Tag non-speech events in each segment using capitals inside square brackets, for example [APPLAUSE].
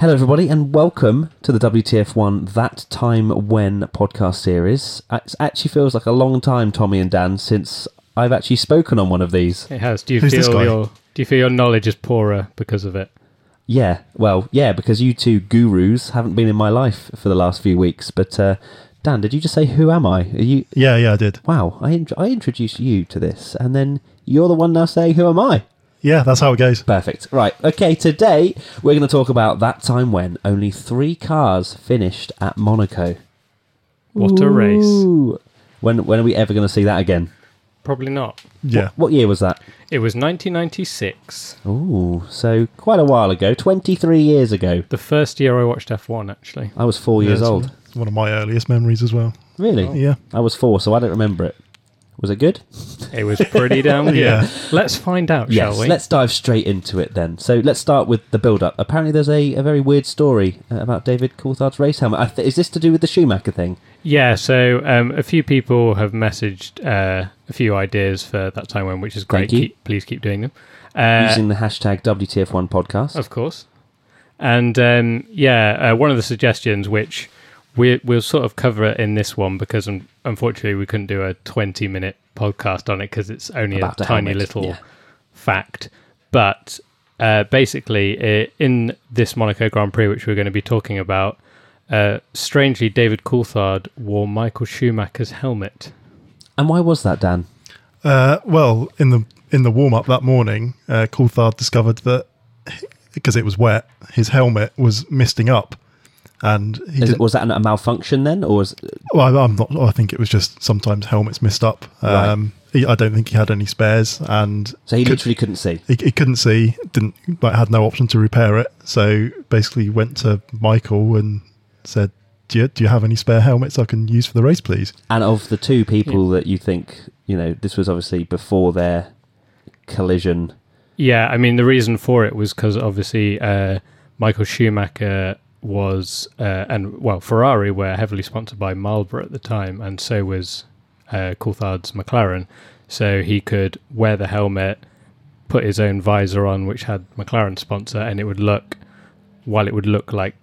Hello, everybody, and welcome to the WTF1 That Time When podcast series. It actually feels like a long time, Tommy and Dan, since I've actually spoken on one of these. It has. Do you Who's this feel guy? your Do you feel your knowledge is poorer because of it? Yeah, well, yeah, because you two gurus haven't been in my life for the last few weeks. But uh, Dan, did you just say who am I? Are you? Yeah, yeah, I did. Wow, I int- I introduced you to this, and then you're the one now saying who am I? Yeah, that's how it goes. Perfect. Right. Okay. Today we're going to talk about that time when only three cars finished at Monaco. What a race! Ooh. When when are we ever going to see that again? Probably not. Yeah. What year was that? It was 1996, Ooh, so quite a while ago, 23 years ago. the first year I watched F1. Actually, I was four years Yeah, it's old. One of my earliest memories as well. Really? Yeah. I was four, so I don't remember it. Was it good? it was pretty damn [LAUGHS] good. Yeah. Let's find out, yes. shall we? Let's dive straight into it then. So let's start with the build-up. Apparently, there's a, a very weird story uh, about David Coulthard's race helmet. I th- is this to do with the Schumacher thing? Yeah. So um, a few people have messaged uh, a few ideas for that time when, which is great. Thank you. Keep, please keep doing them. Uh, Using the hashtag WTF1 podcast. Of course. And um, yeah, uh, one of the suggestions, which we, we'll sort of cover it in this one because un- unfortunately we couldn't do a 20 minute podcast on it because it's only About a tiny helmet, little yeah. fact. But uh, basically, uh, in this Monaco Grand Prix, which we're going to be talking about, uh, strangely, David Coulthard wore Michael Schumacher's helmet. And why was that, Dan? Uh, well, in the in the warm up that morning, uh, Coulthard discovered that because it was wet, his helmet was misting up, and he Is, did. was that a malfunction then, or was Well, I- I'm not. I think it was just sometimes helmets missed up. Right. Um, he, I don't think he had any spares, and so he could- literally couldn't see? he, he couldn't see. Didn't like had no option to repair it. So basically, went to Michael and said, "Do you, do you have any spare helmets I can use for the race, please?" And of the two people that you think, you know, this was obviously before their collision. Yeah, I mean the reason for it was because obviously uh, Michael Schumacher was uh, and well Ferrari were heavily sponsored by Marlboro at the time, and so was uh, Coulthard's McLaren. So he could wear the helmet, put his own visor on, which had McLaren sponsor, and it would look while it would look like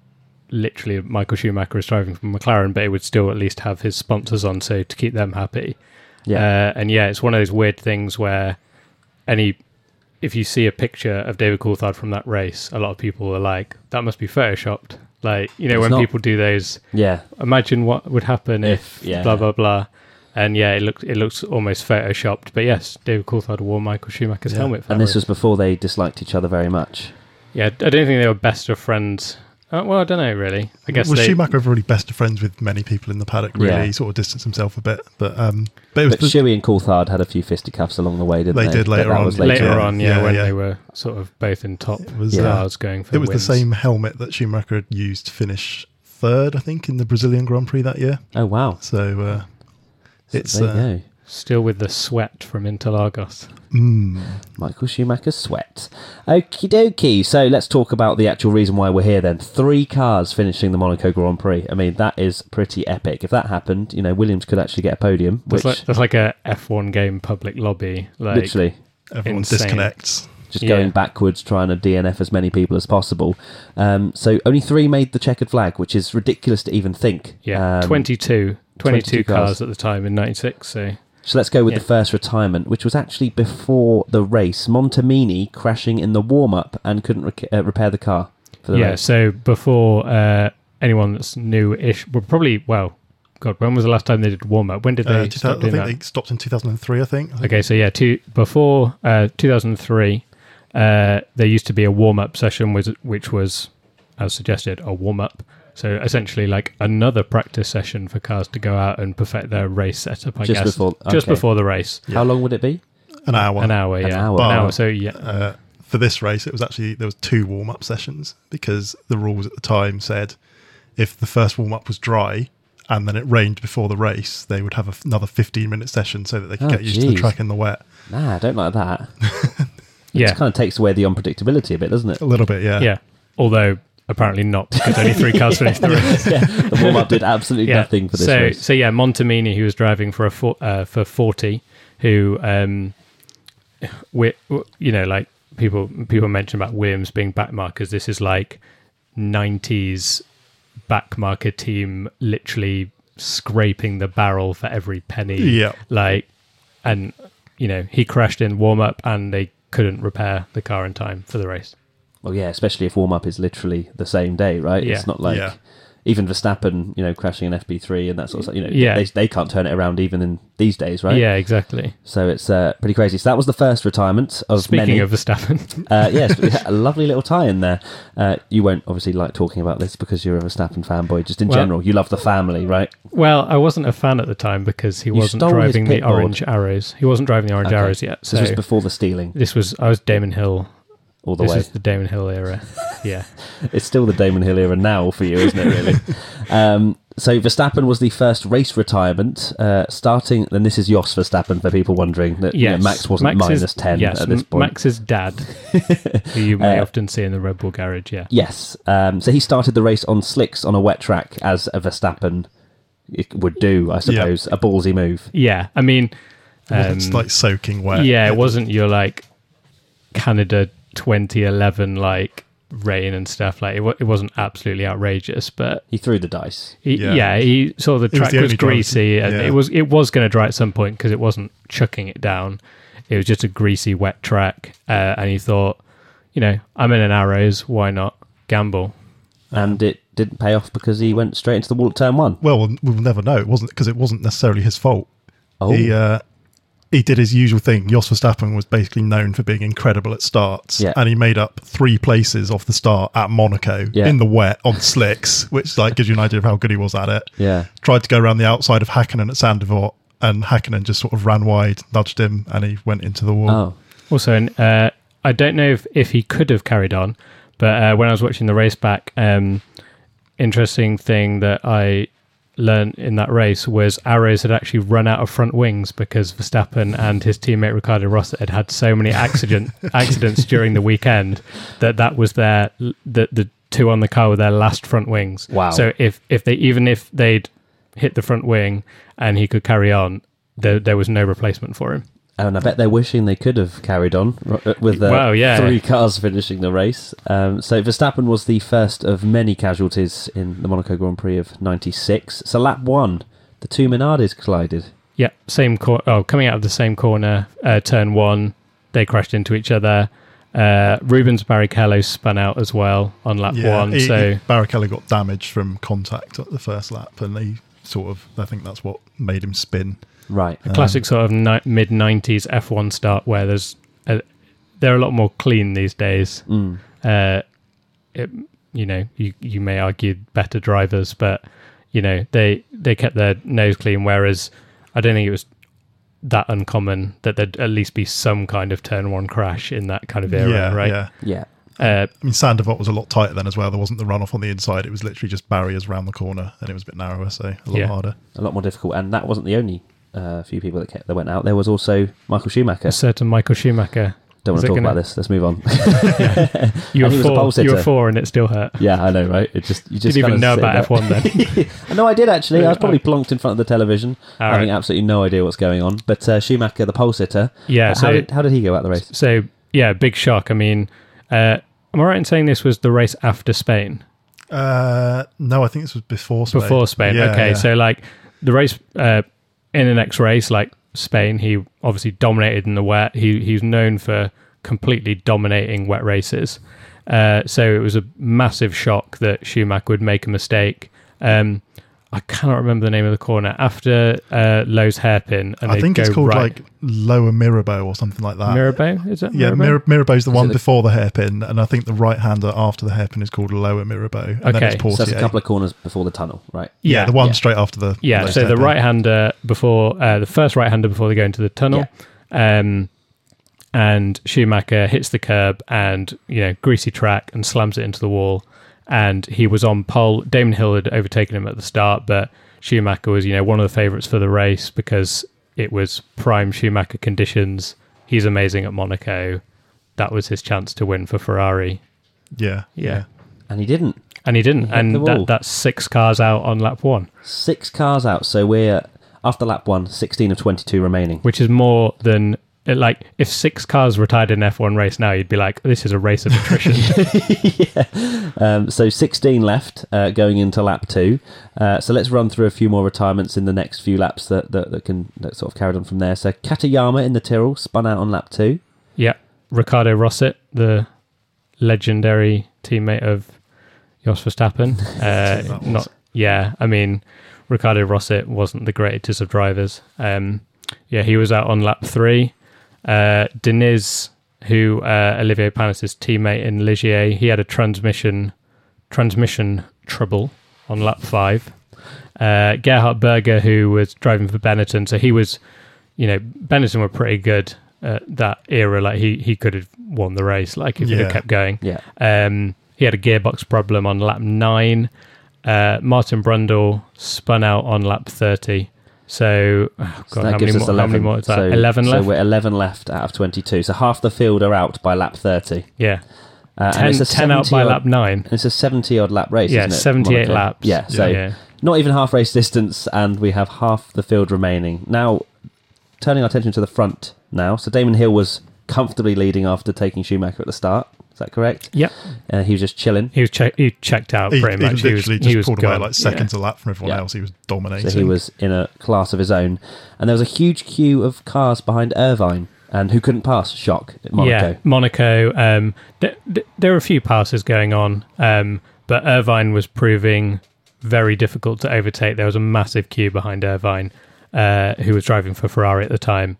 literally Michael Schumacher is driving from McLaren, but it would still at least have his sponsors on, so to keep them happy. Yeah. Uh, and yeah, it's one of those weird things where any if you see a picture of David Coulthard from that race, a lot of people are like, "That must be photoshopped." Like you know, It's when not. people do those, yeah. imagine what would happen if, If- yeah. blah blah blah. And yeah, it looks it looks almost photoshopped. But yes, David Coulthard wore Michael Schumacher's Yeah. helmet. For And this was before they disliked each other very much. yeah. I don't think they were best of friends. Uh, well, I don't know really. I guess was they, Schumacher really best of friends with many people in the paddock? Really, Yeah. he sort of distanced himself a bit, but um, but it was But the, Shuey and Coulthard had a few fisticuffs along the way, didn't they? They did later on. later, later, on, yeah, Yeah, when yeah. they were sort of both in top It was, stars going for it was wins. the same helmet that Schumacher had used to finish third, I think, in the Brazilian Grand Prix that year. Oh, wow. So uh, So it's there you uh, go. Still with the sweat from Interlagos. mm, Michael Schumacher's sweat. Okie dokie. So let's talk about the actual reason why we're here then. Three cars finishing the Monaco Grand Prix. I mean, that is pretty epic. If that happened, you know, Williams could actually get a podium, which That's like, that's like a F1 game public lobby. Like, literally everyone Insane. disconnects. just Yeah. going backwards, trying to DNF as many people as possible. Um, so only three made the checkered flag, which is ridiculous to even think. Yeah, Um, 22, 22, 22 cars. cars. at the time in 96. So, So let's go with Yeah. the first retirement, which was actually before the race. Montermini crashing in the warm up and couldn't rec- uh, repair the car for the yeah, race. so before uh, anyone that's new ish, well, probably, well, God, when was the last time they did warm up? When did they Uh, stop 2000 I think that? they stopped in 2003. I think. I think Okay, so yeah, two, before uh, 2003, uh, there used to be a warm up session, was, which was, as suggested, a warm up. So essentially, like another practice session for cars to go out and perfect their race setup. I Just guess before- just before the race, How long would it be? An hour. an hour, An yeah, hour. an hour. So yeah, Uh, for this race, it was actually there was two warm up sessions because the rules at the time said if the first warm up was dry and then it rained before the race, they would have another 15 minute session so that they could Oh, get used to the track in the wet. Nah, I don't like that. [LAUGHS] Yeah, It kind of takes away the unpredictability a bit, doesn't it? A little bit, yeah. yeah. Although apparently not because only three cars [LAUGHS] finished the race. yeah, the warm up did absolutely yeah. nothing for this so, race. So yeah, Montermini, who was driving for a four, uh, for Forti, who um, wi- w- you know, like people people mention about Williams being backmarkers. This is like nineties backmarker team, literally scraping the barrel for every penny. Yeah. like, and you know, he crashed in warm up, and they couldn't repair the car in time for the race. Well, yeah, especially if warm up is literally the same day, right? Yeah. It's not like Yeah. even Verstappen, you know, crashing an FP3 and that sort of stuff. You know, Yeah. they, they can't turn it around even in these days, right? Yeah, exactly. So it's uh, pretty crazy. So that was the first retirement of Speaking many. of Verstappen, [LAUGHS] uh, yes, a lovely little tie in there. Uh, you won't obviously like talking about this because you're a Verstappen fanboy. Just in Well- general, you love the family, right? Well, I wasn't a fan at the time because he You wasn't driving the board. orange arrows. He wasn't driving the orange Okay. arrows yet. So This was before the stealing, this was I was Damon Hill. All the this way. is the Damon Hill era. [LAUGHS] yeah. It's still the Damon Hill era now for you, isn't it? Really. [LAUGHS] um, so Verstappen was the first race retirement, uh, starting. And this is Jos Verstappen for people wondering that you know, Max wasn't Max is- minus ten yes, at this M- point. Max's dad, [LAUGHS] who you may Uh, often see in the Red Bull garage. Yeah. Yes. Um, so he started the race on slicks on a wet track, as a Verstappen it would do, I suppose. A ballsy move. Yeah. I mean, um, it's like soaking wet. yeah, it wasn't your like Canada 2011 like rain and stuff. Like it, wa- it wasn't absolutely outrageous, but He threw the dice. He, Yeah. yeah. he saw the was track the was, only driver- greasy, and yeah. it was it was going to dry at some point because it wasn't chucking it down. It was just a greasy, wet track, uh, and he thought, you know, I'm in an arrows, why not gamble? And it didn't pay off because he went straight into the wall at turn one. Well, we'll, we'll never know. It wasn't because it wasn't necessarily his fault. Oh, He uh, he did his usual thing. Jos Verstappen was basically known for being incredible at starts, Yeah. and he made up three places off the start at Monaco Yeah. in the wet on slicks, which like gives you an idea of how good he was at it. yeah. Tried to go around the outside of Hakkinen at Sainte Devote, and Hakkinen just sort of ran wide, nudged him, and he went into the wall. Oh, Also, and, uh, I don't know if, if he could have carried on, but uh, when I was watching the race back, um, interesting thing that I learned in that race was Arrows had actually run out of front wings because Verstappen and his teammate Ricardo Rosset had had so many accident [LAUGHS] accidents during the weekend that that was their the the two on the car were their last front wings. Wow. So if if they even if they'd hit the front wing and he could carry on, there there was no replacement for him. And I bet they're wishing they could have carried on with uh, Well, yeah. three cars finishing the race. Um, so Verstappen was the first of many casualties in the Monaco Grand Prix of '96. So lap one, the two Minardis collided. Yeah, same cor- Oh, coming out of the same corner, uh, turn one, they crashed into each other. Uh, Rubens Barrichello spun out as well on lap one. he- so he- Barrichello got damaged from contact at the first lap, and they sort of, I think that's what made him spin. Right. a classic sort of ni- mid '90s F1 start where there's a, they're a lot more clean these days. Mm. Uh, it, you know, you you may argue better drivers, but you know they they kept their nose clean. Whereas I don't think it was that uncommon that there'd at least be some kind of turn one crash in that kind of era, yeah, right? yeah. Yeah. Uh, I mean, Sainte Devote was a lot tighter then as well. There wasn't the runoff on the inside. It was literally just barriers around the corner, and it was a bit narrower, so a lot Yeah. harder. A lot more difficult, and that wasn't the only uh, few people that kept, that went out. There was also Michael Schumacher. a certain Michael Schumacher. Don't want to talk gonna- about this. Let's move on. [LAUGHS] [LAUGHS] You were he was a pole four. You were sitter. four, and it still hurt. yeah, I know, right? It just you just Didn't even know about. F1 then. [LAUGHS] no, I did actually. I was probably plonked in front of the television, All having right. absolutely no idea what's going on. But uh, Schumacher, the pole sitter, Yeah, uh, so- how, did, how did he go out the race? So yeah, big shock. I mean, uh, am I right in saying this was the race after Spain? Uh, no, I think this was before Spain. Before Spain. Yeah, okay, yeah. so like the race uh, in the next race, like Spain, he obviously dominated in the wet. He he's known for completely dominating wet races. Uh, so it was a massive shock that Schumacher would make a mistake. Um, I cannot remember the name of the corner after uh, Loews hairpin, and I they think go it's called right. like Lower Mirabeau or something like that. Mirabeau. Is it? Yeah, Mirabeau? Mir- Mirabeau's the Is one the- before the hairpin, and I think the right hander after the hairpin is called Lower Mirabeau. And then Okay, it's so that's a couple of corners before the tunnel, right? yeah, the one yeah. straight after the Yeah, left so the right hander before uh, the first right hander before they go into the tunnel, um, and Schumacher hits the curb and you know greasy track and slams it into the wall. And he was on pole. Damon Hill had overtaken him at the start, but Schumacher was you know one of the favourites for the race because it was prime Schumacher conditions. He's amazing at Monaco. That was his chance to win for Ferrari, Yeah, Yeah. And he didn't. and he didn't. He and that, that's six cars out on lap one, Six cars out, so we're after lap one, 16 of 22 remaining. which is more than like if six cars retired in an F1 race now, you'd be like, this is a race of attrition. [LAUGHS] Um, so 16 left uh, going into lap two. Uh, so let's run through a few more retirements in the next few laps that, that, that can that sort of carried on from there. So Katayama in the Tyrrell spun out on lap two. yeah, Ricardo Rosset, the legendary teammate of Jos Verstappen. [LAUGHS] Uh, not yeah, I mean Ricardo Rosset wasn't the greatest of drivers. Um, yeah, he was out on lap three. Uh, Diniz, who uh, Olivier Panis' teammate in Ligier, he had a transmission transmission trouble on lap five. Uh, Gerhard Berger, who was driving for Benetton, so he was, you know, Benetton were pretty good at that era. Like he he could have won the race, like if he Yeah. had kept going. Yeah. Um, he had a gearbox problem on lap nine. Uh, Martin Brundle spun out on lap 30. So, oh So God, that how, gives many us more, 11. how many more is that? So, 11 so left? we're 11 left out of 22. So half the field are out by lap 30. yeah. Uh, and 10, it's a 10 out by odd- lap nine. It's a 70 odd lap race. Yeah, isn't it, 78 Monaco? laps. Yeah, so yeah. not even half race distance, and we have half the field remaining. Now, turning our attention to the front now. So Damon Hill was comfortably leading after taking Schumacher at the start. Is that correct? Yep. Uh, he was just chilling. He was che- he checked out he, pretty he much. He was, literally he just was pulled gone. away like seconds Yeah. a lap from everyone Yeah. else. He was dominating. So he was in a class of his own. And there was a huge queue of cars behind Irvine, and who couldn't pass. Shock Monaco. Yeah, Monaco. Um, th- th- there were a few passes going on, um, but Irvine was proving very difficult to overtake. There was a massive queue behind Irvine, uh, who was driving for Ferrari at the time.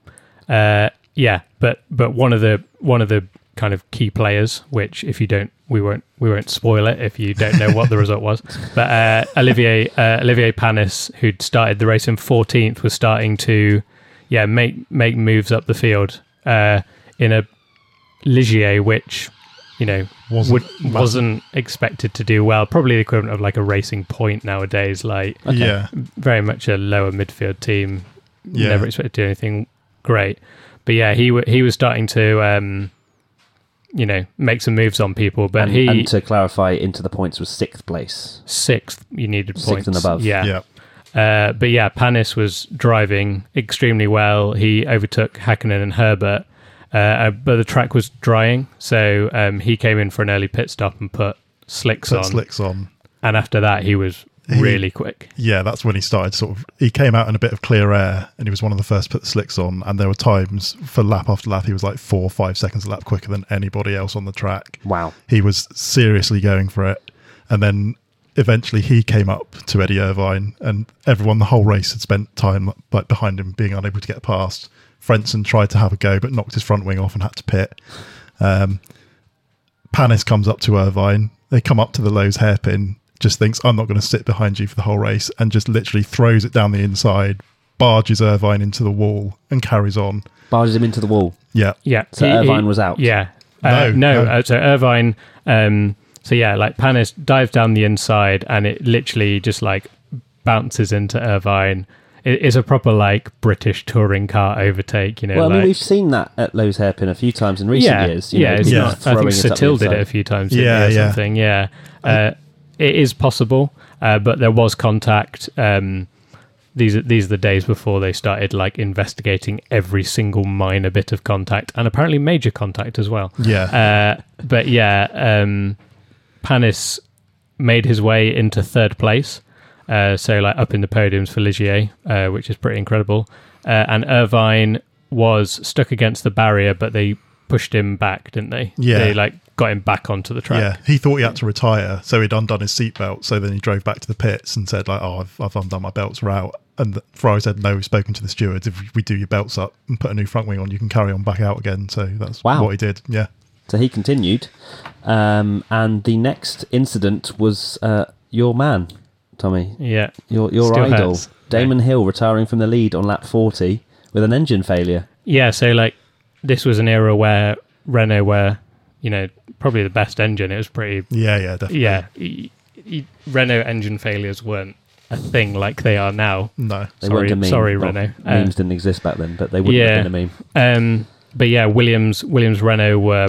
Uh, yeah, but but one of the one of the kind of key players, which if you don't, we won't we won't spoil it if you don't know what the result was. [LAUGHS] But uh, Olivier uh, Olivier Panis, who'd started the race in 14th, was starting to yeah make make moves up the field uh, in a Ligier, which you know Wasn't would, wasn't expected to do well. Probably the equivalent of like a racing point nowadays. Like Yeah, very much a lower midfield team. Yeah. Never expected to do anything great. But yeah, he w- he was starting to um, you know make some moves on people. But and, he and to clarify, into the points was sixth place. sixth. You needed Sixth points and above. Yeah. yeah. Uh, but yeah, Panis was driving extremely well. He overtook Hakkinen and Herbert, uh, uh, but the track was drying, so um, he came in for an early pit stop and put slicks Put on. slicks on. And after that, he was He- really quick. Yeah, that's when he started sort of. He came out in a bit of clear air, and he was one of the first to put the slicks on. And there were times for lap after lap, he was like four or five seconds a lap quicker than anybody else on the track. Wow. He was seriously going for it, and then eventually he came up to Eddie Irvine, and everyone the whole race had spent time like behind him, being unable to get past. Frentzen tried to have a go, but knocked his front wing off and had to pit. Um, Panis comes up to Irvine. They come up to the Loews hairpin. Just thinks I'm not going to sit behind you for the whole race, and just literally throws it down the inside, barges Irvine into the wall, and carries on. Barges him into the wall. Yeah, Yeah. So Irvine was out? Yeah. Uh, No, no. no. Uh, so Irvine. Um, so yeah, like Panis dives down the inside, and it literally just like bounces into Irvine. It is a proper like British touring car overtake. You know, Well, I mean, like, we've seen that at Loews Hairpin a few times in recent yeah, years. you yeah, know, it's Yeah. not. I think it up Satil did it a few times. Yeah, Yeah, or yeah. something. Yeah, uh, it is possible, uh, but there was contact. Um, these are these are the days before they started like investigating every single minor bit of contact and apparently major contact as well. yeah. Uh, but yeah, um, Panis made his way into third place. Uh, so like up in the podiums for Ligier, uh, which is pretty incredible. Uh, and Irvine was stuck against the barrier, but they pushed him back, didn't they? Yeah. They like got him back onto the track. Yeah, he thought he had to retire, so he'd undone his seatbelt. So then he drove back to the pits and said, "Like, oh, I've, I've undone my belts, we're out." And the, Ferrari said, "No, we've spoken to the stewards. If we do your belts up and put a new front wing on, you can carry on back out again." So that's Wow. what he did. Yeah, So he continued. Um, and the next incident was uh, your man, Tommy. Yeah. Your, your Still idol. hurts. Damon Hill retiring from the lead on lap 40 with an engine failure. Yeah, so like this was an era where Renault were, you know, probably the best engine. It was pretty, Yeah, yeah, definitely. yeah. y- y- Renault engine failures weren't a thing like they are now. No. They Sorry- weren't a meme. sorry, Well, Renault. Uh, memes didn't exist back then, but they wouldn't Yeah. have been a meme. Um, but yeah, Williams, Williams, Renault were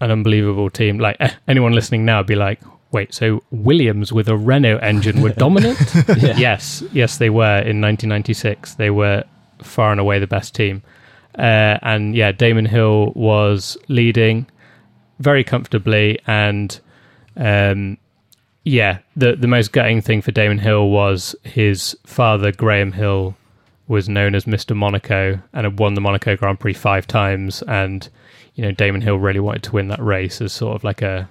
an unbelievable team. Like eh, anyone listening now would be like, wait, so Williams with a Renault engine were dominant? [LAUGHS] Yeah. Yes, yes, they were in 1996. They were far and away the best team. Uh, and yeah, Damon Hill was leading very comfortably. And um, yeah, the the most gutting thing for Damon Hill was his father, Graham Hill, was known as Mr. Monaco and had won the Monaco Grand Prix five times. And you know, Damon Hill really wanted to win that race as sort of like a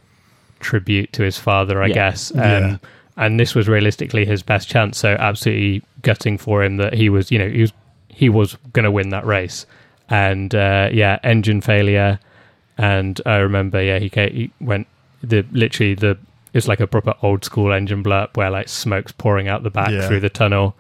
tribute to his father, I Yeah. guess. Um, Yeah. And this was realistically his best chance. So absolutely gutting for him that he was, you know, he was he was going to win that race. And uh, yeah, engine failure. And I remember, yeah, he, came, he went the literally the it's like a proper old school engine blurb where like smoke's pouring out the back Yeah. through the tunnel,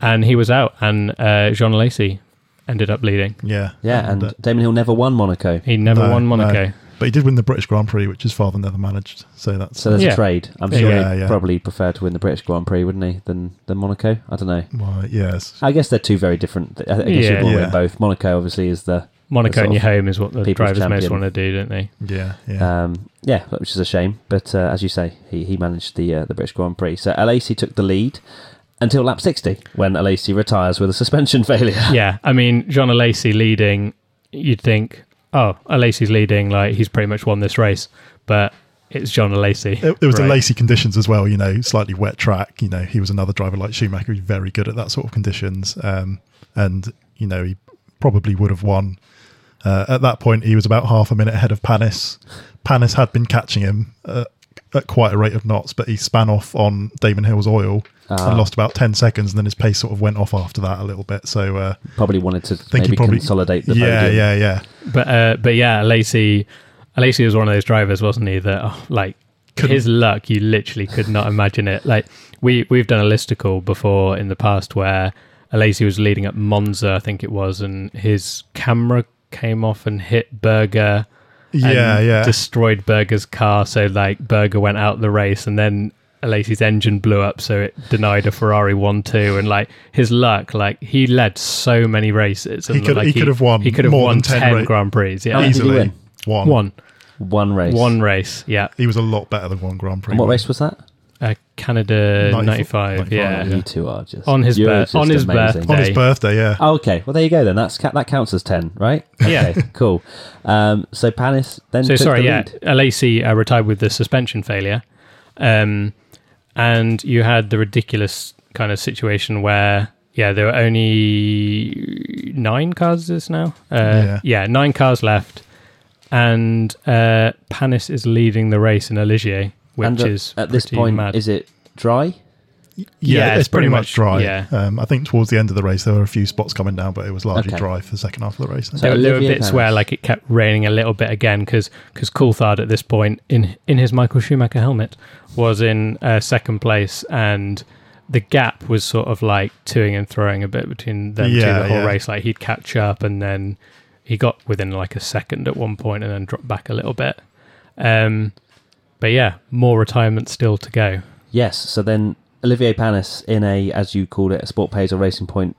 and he was out. And uh, Jean Alesi ended up leading. Yeah. Yeah, and uh, Damon Hill never won Monaco, He never No, won no. Monaco. but he did win the British Grand Prix, which his father never managed. So that's so there's Yeah. a trade. I'm sure yeah, he'd yeah. probably prefer to win the British Grand Prix, wouldn't he, than than Monaco? I don't know. well, yes. I guess they're two very different. I guess Yeah. you'd want to Yeah. win both. Monaco obviously is the Monaco sort in your home is what the people's drivers most want to do, don't they? Yeah, yeah. Um, yeah, which is a shame. But uh, as you say, he, he managed the uh, the British Grand Prix. So Alesi took the lead until lap 60 when Alesi retires with a suspension [LAUGHS] failure. yeah, I mean, Jean Alesi leading, you'd think, oh, Alesi's leading, like he's pretty much won this race, but it's John Alesi. It, it was the Right. lacy conditions as well, you know, slightly wet track. You know, he was another driver like Schumacher who's very good at that sort of conditions. Um, and, you know, he probably would have won. Uh, at that point, he was about half a minute ahead of Panis. Panis had been catching him uh, at quite a rate of knots, but he span off on Damon Hill's oil Ah. and lost about 10 seconds. And then his pace sort of went off after that a little bit. So, uh, Probably wanted to think maybe he probably consolidate the yeah, podium. yeah, yeah. But uh, but yeah, Alesi, Alesi was one of those drivers, wasn't he? That oh, like Couldn't- his luck, you literally could not imagine it. Like we we've done a listicle before in the past where Alesi was leading at Monza, I think it was, and his camera came off and hit Berger. Yeah, and yeah. Destroyed Berger's car, so like Berger went out the race, and then Alesi's engine blew up, so it denied a Ferrari one two, and like his luck, like he led so many races. And He could- like, he could have won He could have more won than 10 ten ra- Grand Prix. Yeah, How many did he Easily. win? One. one, One race. one race. Yeah, He was a lot better than one Grand Prix. And what race was that? Uh, Canada ninety five. 95, Yeah. yeah. You two are just On his you're bir- just on his amazing. On his birthday, yeah. Oh, okay. Well, there you go then. That's ca- that counts as ten, right? Yeah. Okay, cool. Um, so Panis then So took sorry, the yeah, lead. Alesi uh, retired with the suspension failure, um, and you had the ridiculous kind of situation where yeah, there were only nine cars this now. Uh, Yeah. nine cars left, and uh, Panis is leading the race in a Ligier, which and at, is at this point, mad. is it dry? Yeah, Yeah, it's, it's pretty pretty much, much- dry. yeah. Um, I think towards the end of the race there were a few spots coming down, but it was largely Okay. dry for the second half of the race. So- there, there were Olivier bits Panis. where like it kept raining a little bit again because because Coulthard at this point in in his Michael Schumacher helmet was in uh, second place and the gap was sort of like toing and throwing a bit between them two the whole yeah. race like he'd catch up and then he got within like a second at one point and then dropped back a little bit um but yeah more retirement still to go Yes. So then Olivier Panis in a, as you called it, a SportPesa or Racing Point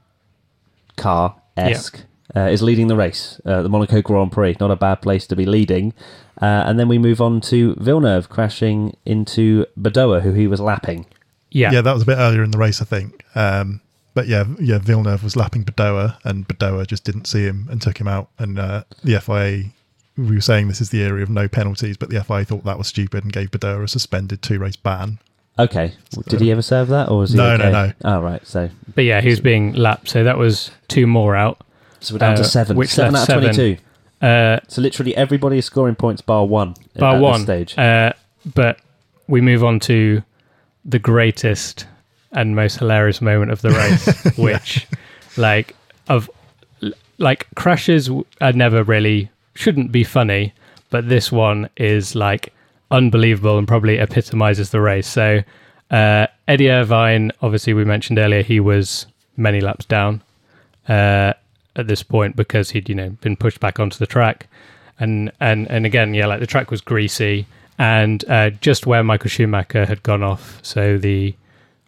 car esque. Uh, is leading the race, uh, the Monaco Grand Prix. Not a bad place to be leading. Uh, and then we move on to Villeneuve crashing into Badoer, who he was lapping. yeah Yeah, that was a bit earlier in the race, I think. Um, but yeah, yeah, Villeneuve was lapping Badoer, and Badoer just didn't see him and took him out. And uh, the FIA, we were saying this is the area of no penalties, but the FIA thought that was stupid and gave Badoer a suspended two race ban. Okay. Did he ever serve that, or was he? No, no, okay? no. Oh, right. So, but yeah he was being lapped so that was two more out so we're down Uh, to seven. which seven out of twenty-two. uh So literally everybody is scoring points bar one. bar at one This stage. Uh, but we move on to the greatest and most hilarious moment of the [LAUGHS] race, which, like, of like crashes are never really shouldn't be funny, but this one is like unbelievable and probably epitomizes the race. So, uh, Eddie Irvine, obviously, we mentioned earlier, he was many laps down. Uh, at this point because he'd you know been pushed back onto the track, and and and again, yeah, like the track was greasy, and uh, just where Michael Schumacher had gone off, so the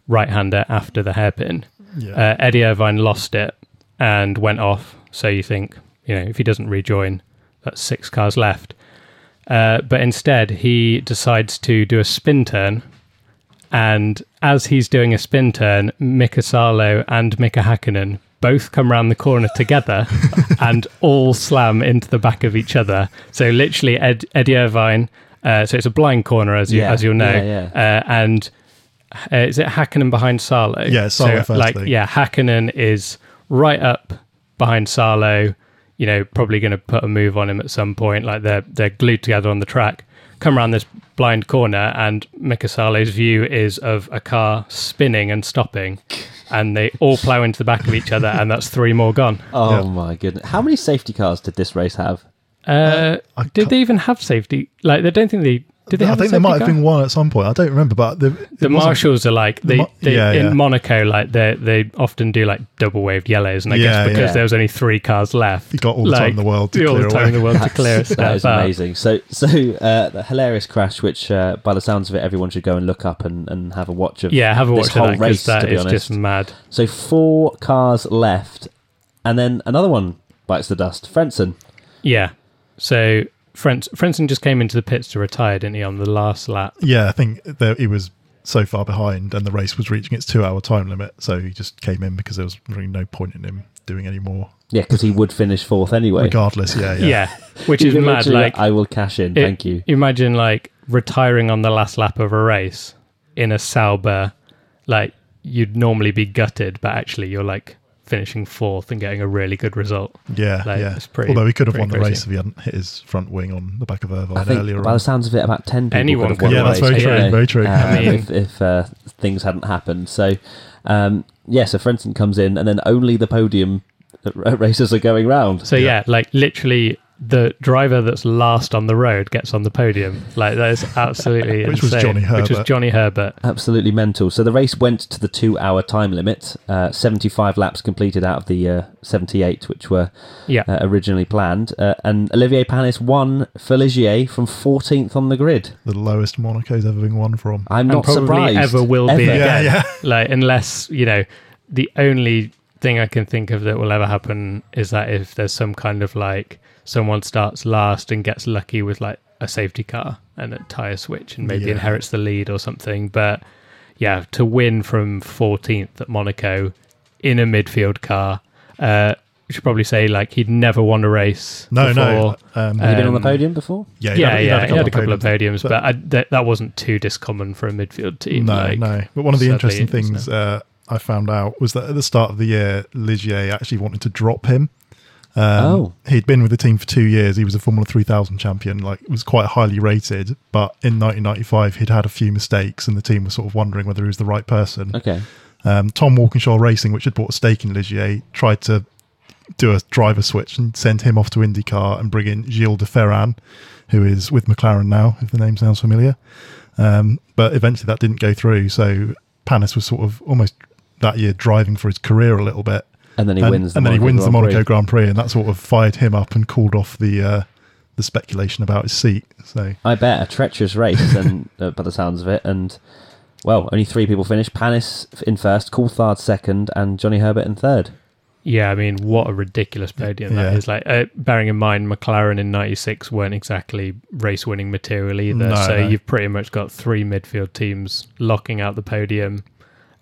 right-hander after the hairpin, Yeah. uh, Eddie Irvine lost it and went off. So you think, you know, if he doesn't rejoin, that's six cars left. Uh, but instead, he decides to do a spin turn. And as he's doing a spin turn, Mika Salo and Mika Hakkinen both come around the corner together [LAUGHS] and all slam into the back of each other. So literally, Ed, Eddie Irvine. Uh, so it's a blind corner, as you Yeah, as you'll know, yeah, yeah. Uh, and uh, is it Hakkinen behind Salo? Yeah, Salo so, first, like I think. yeah, Hakkinen is right up behind Salo. You know, probably going to put a move on him at some point. Like they're they're glued together on the track. Come around this blind corner, and Mika Salo's view is of a car spinning and stopping, and they all plow into the back of each other, and that's three more gone. Oh Yeah. my goodness! How many safety cars did this race have? Uh, I did they even have safety? Like, they don't think they did. They I have think there safety might have been one at some point. I don't remember, but the, the marshals are like they, Mo- they yeah, in yeah. Monaco like they they often do like double waved yellows and I Yeah, guess because yeah. there was only three cars left You got all the time in the world to all clear the time away. in the world to [LAUGHS] clear [LAUGHS] That's- stuff that is amazing. So, so uh, the hilarious crash, which uh, by the sounds of it, everyone should go and look up and, and have a watch of. yeah have a this watch of whole that race. because that to be is honest, just mad so four cars left, and then another one bites the dust. Frentzen. yeah so Frenz, Frentzen just came into the pits to retire didn't he on the last lap Yeah, I think that he was so far behind, and the race was reaching its two-hour time limit. So he just came in because there was really no point in him doing any more, Yeah, because he would finish fourth anyway. regardless. Yeah, yeah, yeah, which [LAUGHS] is could mad like I will cash in. it- Thank you. imagine like retiring on the last lap of a race in a Sauber like you'd normally be gutted but actually you're like finishing fourth and getting a really good result yeah, Like, yeah. it's pretty- Although he could have won the crazy. race if he hadn't hit his front wing on the back of Irvine I think earlier by on. the sounds of it, about ten people Anyone could have won could the Yeah, that's very true, couldn't very true. Uh, I mean- if if uh, things hadn't happened, so um, yeah, so Frentzen comes in, and then only the podium r- racers are going round. So yeah. like literally the driver that's last on the road gets on the podium. Like that is absolutely [LAUGHS] Which was insane. Johnny Which was Herbert. Johnny Herbert. Absolutely mental. So the race went to the two-hour time limit. Uh, Seventy-five laps completed out of the uh, seventy-eight, which were Yeah. uh, originally planned, uh, and Olivier Panis won for Ligier from fourteenth on the grid. the lowest Monaco's ever been won from. I'm and not probably surprised. ever will be Ever. Yeah, again. yeah. Like unless, you know, the only thing I can think of that will ever happen is that if there's some kind of like someone starts last and gets lucky with like a safety car and a tire switch and maybe Yeah. inherits the lead or something. But yeah, to win from 14th at Monaco in a midfield car, uh, we should probably say like he'd never won a race. No, no. before. Um, Have you been on the Um, podium before? yeah, Yeah, had- yeah, had he had a couple of podiums, podiums, but, I, that, that wasn't too discommon for a midfield team. No, like, no. But one of the interesting it's things uh, I found out was that at the start of the year, Ligier actually wanted to drop him. Um, Oh. He'd been with the team for two years. He was a Formula 3000 champion, like, was quite highly rated. But in 1995, he'd had a few mistakes, and the team was sort of wondering whether he was the right person. Okay. Um, Tom Walkinshaw Racing, which had bought a stake in Ligier, tried to do a driver switch and send him off to IndyCar and bring in Gilles de Ferran, who is with McLaren now, if the name sounds familiar. Um, but eventually that didn't go through. So Panis was sort of almost that year driving for his career a little bit. And then he and, wins. The and then he Monaco wins the Grand Prix. Grand Prix, and that sort of fired him up and called off the uh, the speculation about his seat. So I bet a treacherous race, and [LAUGHS] uh, by the sounds of it, and well, only three people finished: Panis in first, Coulthard second, and Johnny Herbert in third. Yeah, I mean, what a ridiculous podium that Yeah. is! Like, uh, bearing in mind, McLaren in '96 weren't exactly race-winning material either. No, so no. you've pretty much got three midfield teams locking out the podium,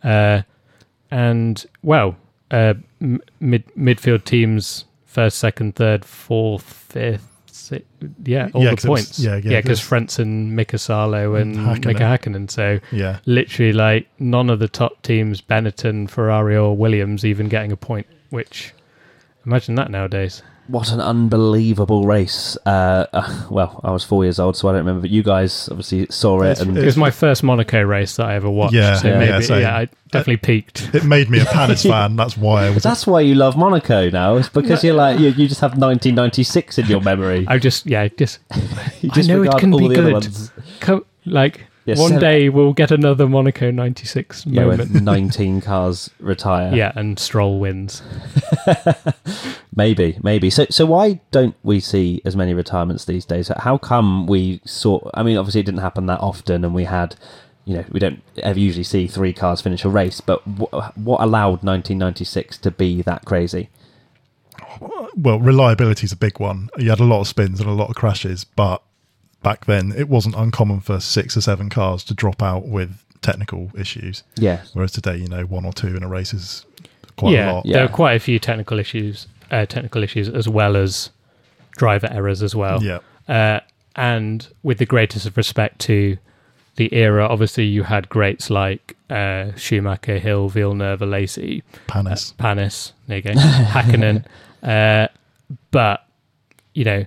uh, and well, uh, m- mid midfield teams first, second, third, fourth, fifth. Sixth, yeah, all Yeah, the 'cause it was- points. yeah, yeah, yeah, because 'cause- Frentzen, Mika Salo, and And Hakkinen. Mika Hakkinen. So yeah, literally like none of the top teams, Benetton, Ferrari, or Williams, even getting a point. Which imagine that nowadays. What an unbelievable race! Uh, uh, well, I was four years old, so I don't remember. But you guys obviously saw it, and It was my first Monaco race that I ever watched. Yeah, so yeah, maybe yeah, yeah. I definitely peaked. it made me a Panis [LAUGHS] fan. That's why I was. that's why you love Monaco now. It's because you're like you, you just have 1996 in your memory. I just yeah, just [LAUGHS] You I know it can be good. ones. co- like Yeah, One seven- day we'll get another Monaco 96 yeah, moment. when [LAUGHS] 19 cars retire. Yeah, and Stroll wins. [LAUGHS] Maybe, maybe. So, so why don't we see as many retirements these days? How come we saw? I mean, obviously, it didn't happen that often, and we had, you know, we don't ever usually see three cars finish a race. But wh- what allowed 1996 to be that crazy? Well, reliability is a big one. You had a lot of spins and a lot of crashes, but back then it wasn't uncommon for six or seven cars to drop out with technical issues. Yeah, Whereas today, you know, one or two in a race is quite yeah, a lot. Yeah. there are quite a few technical issues, uh, technical issues as well as driver errors as well. Yeah. Uh, and with the greatest of respect to the era, obviously you had greats like uh, Schumacher, Hill, Villeneuve, Alesi, Panis. Panis, there you go, Hakkinen. [LAUGHS] Uh, but, you know,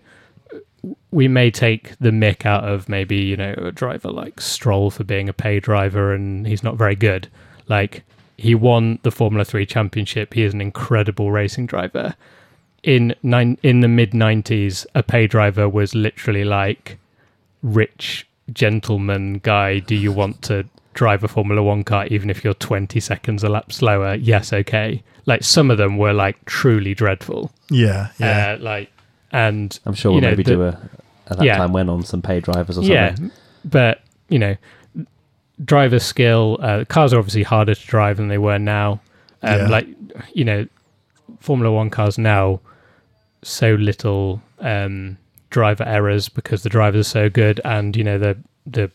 we may take the mick out of maybe, you know, a driver like Stroll for being a pay driver and he's not very good. Like, he won the Formula 3 championship. He is an incredible racing driver. In nine, in the mid 90s, a pay driver was literally like rich gentleman guy. Do you want to drive a Formula One car even if you're 20 seconds a lap slower? Yes, okay. Like some of them were like truly dreadful. Yeah, yeah. Uh, like, and I'm sure we'll know, maybe the- do a at that Yeah. time went on some pay drivers or something. yeah, but you know, driver skill. Uh, cars are obviously harder to drive than they were now. Um, Yeah. Like you know, Formula One cars now so little um, driver errors because the drivers are so good, and you know the the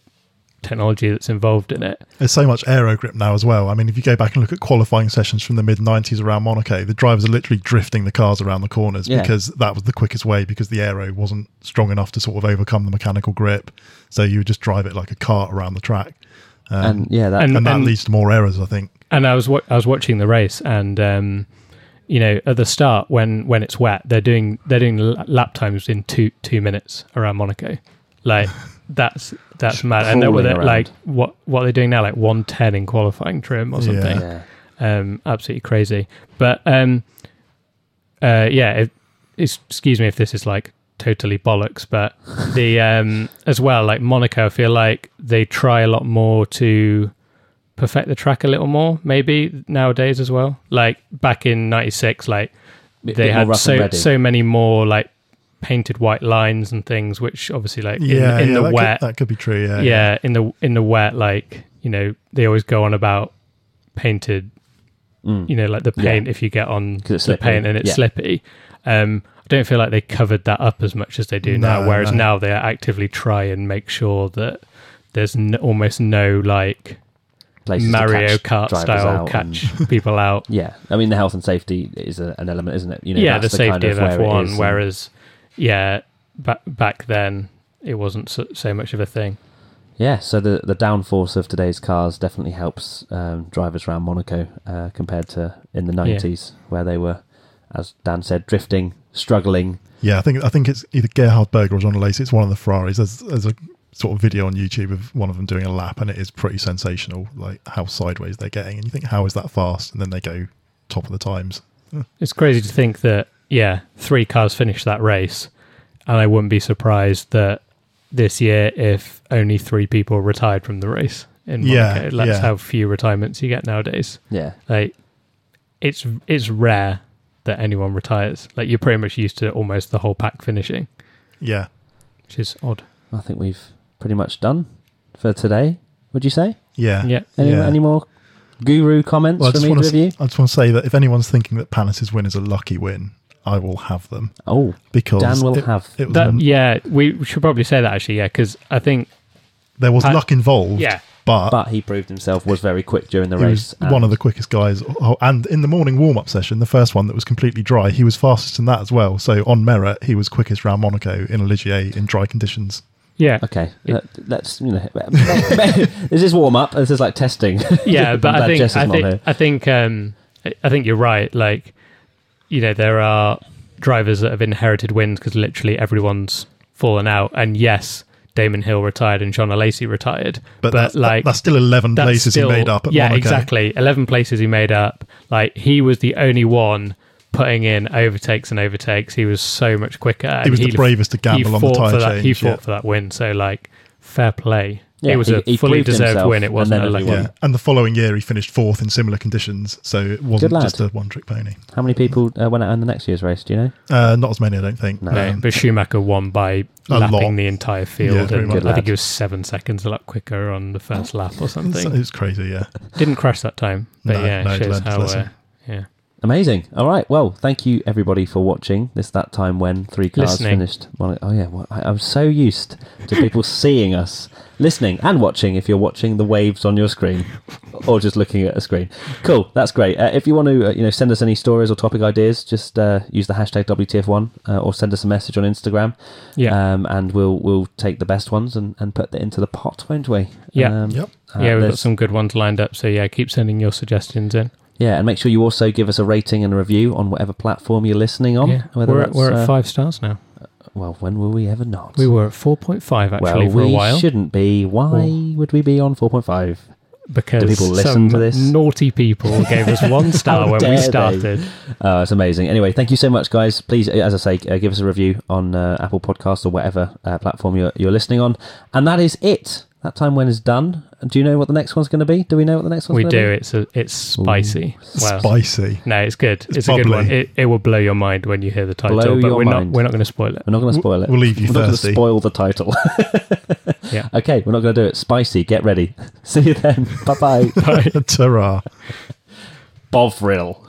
technology that's involved in it. There's so much aero grip now as well. I mean, if you go back and look at qualifying sessions from the mid 90s around Monaco, the drivers are literally drifting the cars around the corners Yeah. because that was the quickest way because the aero wasn't strong enough to sort of overcome the mechanical grip. So you would just drive it like a cart around the track. Um, and yeah, that and- and that leads to more errors, I think. and I was wa- I was watching the race, and um, you know, at the start when when it's wet, they're doing they're doing lap times in two two minutes around Monaco, like that's that's mad. And they're, Crawling they're, around. like what what they're doing now, like one ten in qualifying trim or something. Yeah. yeah. Um, absolutely crazy. But um, uh, yeah, if, it's, excuse me if this is like totally bollocks, but [LAUGHS] the um, as well like Monaco, I feel like they try a lot more to perfect the track a little more, maybe nowadays as well. Like back in '96, like Bit- they bit had so so many more like painted white lines and things, which obviously like in, Yeah, in yeah, the that, wet, could, that could be true. Yeah, yeah, in the in the wet, like you know, they always go on about painted. Mm. You know, like the Yeah. paint if you get on the slippery. paint and it's Yeah. slippy. Um, I don't feel like they covered that up as much as they do now. Whereas no. now they actively try and make sure that there's n- almost no like Places Mario Kart style out and- catch people out. [LAUGHS] Yeah, I mean the health and safety is a, an element, isn't it? You know, yeah, the that's safety kind of, where F1. is, and- whereas, yeah, back back then it wasn't so, so much of a thing. yeah, so the the downforce of today's cars definitely helps um, drivers around Monaco uh, compared to in the nineties where they were, as Dan said, drifting, struggling. Yeah, I think I think it's either Gerhard Berger or John Alesi. It's one of the Ferraris. There's, there's a sort of video on YouTube of one of them doing a lap, and it is pretty sensational, like how sideways they're getting. And you think, how is that fast? And then they go top of the times. [LAUGHS] It's crazy to think that yeah, three cars finished that race, and I wouldn't be surprised that this year if only three people retired from the race in Yeah, Monaco. That's yeah. how few retirements you get nowadays. Yeah, Like it's it's rare that anyone retires. Like you're pretty much used to almost the whole pack finishing, Yeah, which is odd. I think we've pretty much done for today. Would you say? yeah, Yeah. Any, Yeah. any more guru comments Well, I from just either want of you? to I just want to say that if anyone's thinking that Panis's win is a lucky win, I will have them Oh, because Dan will it, have. it was That an- yeah, we should probably say that actually. Yeah, because I think there was Pan- luck involved. yeah, but, but he proved himself was very quick during the he race. was one of the quickest guys. Oh, And in the morning warm up session, the first one that was completely dry, he was fastest in that as well. So on merit, he was quickest round Monaco in Ligier in dry conditions. yeah, Okay, let, let's you know. [LAUGHS] this is warm up. This is like testing. yeah. [LAUGHS] But I think I isn't think. I think um, I think you're right. Like you know, there are drivers that have inherited wins because literally everyone's fallen out. And yes, Damon Hill retired and John Alesi retired, But, but, that's, like that's still 11 that's places still- he made up at yeah, Monaco. exactly. Eleven places he made up. Like he was the only one putting in overtakes and overtakes. He was so much quicker. He was the bravest to gamble on the for that, He fought yeah. for that win. So like, fair play. Yeah, it was he- a he fully deserved himself, win. It wasn't then a Yeah, and the following year he finished fourth in similar conditions, so it wasn't just a one-trick pony. How many people uh, went out in the next year's race? Do you know? Uh, not as many, I don't think. No. No, Um, but Schumacher won by A lapping lot. the entire field, very and much. Good I lad. think he was seven seconds a lap quicker on the first [LAUGHS] lap or it's, something. it's crazy, yeah. Didn't crash that time, but No, yeah, no, shows how. Uh, yeah, Amazing. All right. Well, thank you everybody for watching. This that time when three cars Listening. finished. Well, oh yeah, well, I, I'm so used to people [LAUGHS] seeing us, listening and watching. If you're watching the waves on your screen, [LAUGHS] or just looking at a screen, cool. That's great. Uh, if you want to, uh, you know, send us any stories or topic ideas, just uh, use the hashtag WTF1 uh, or send us a message on Instagram. yeah, Um, and we'll we'll take the best ones and, and put that into the pot, won't we? Yeah. Um, Yep. uh, yeah. We've got some good ones lined up. So yeah, keep sending your suggestions in. Yeah, and make sure you also give us a rating and a review on whatever platform you're listening on. yeah, we're at, we're uh, at five stars now. Well, when will we ever not? We were at four point five actually well, for we a while We shouldn't be. Why would we be on 4.5? because Do people listen some to this? naughty people [LAUGHS] gave us one star when we started. Oh, it's amazing. Anyway, thank you so much, guys. Please, uh, as I say, uh, give us a review on uh, Apple Podcasts or whatever uh, platform you're, you're listening on. And that is it. That time when is done. Do you know what the next one's going to be? Do we know what the next one's We going to do. be? It's a, it's spicy. Well, Spicy. no, it's good. It's, It's a good one. It, it will blow your mind when you hear the title, Blow but your we're mind. not we're not going to spoil it. We're not going to spoil it. We'll leave you We're not going to thirsty. spoil the title. [LAUGHS] Yeah. okay, we're not going to do it. Spicy. Get ready. [LAUGHS] See you then. Bye bye. [LAUGHS] Ta-ra. Bovril.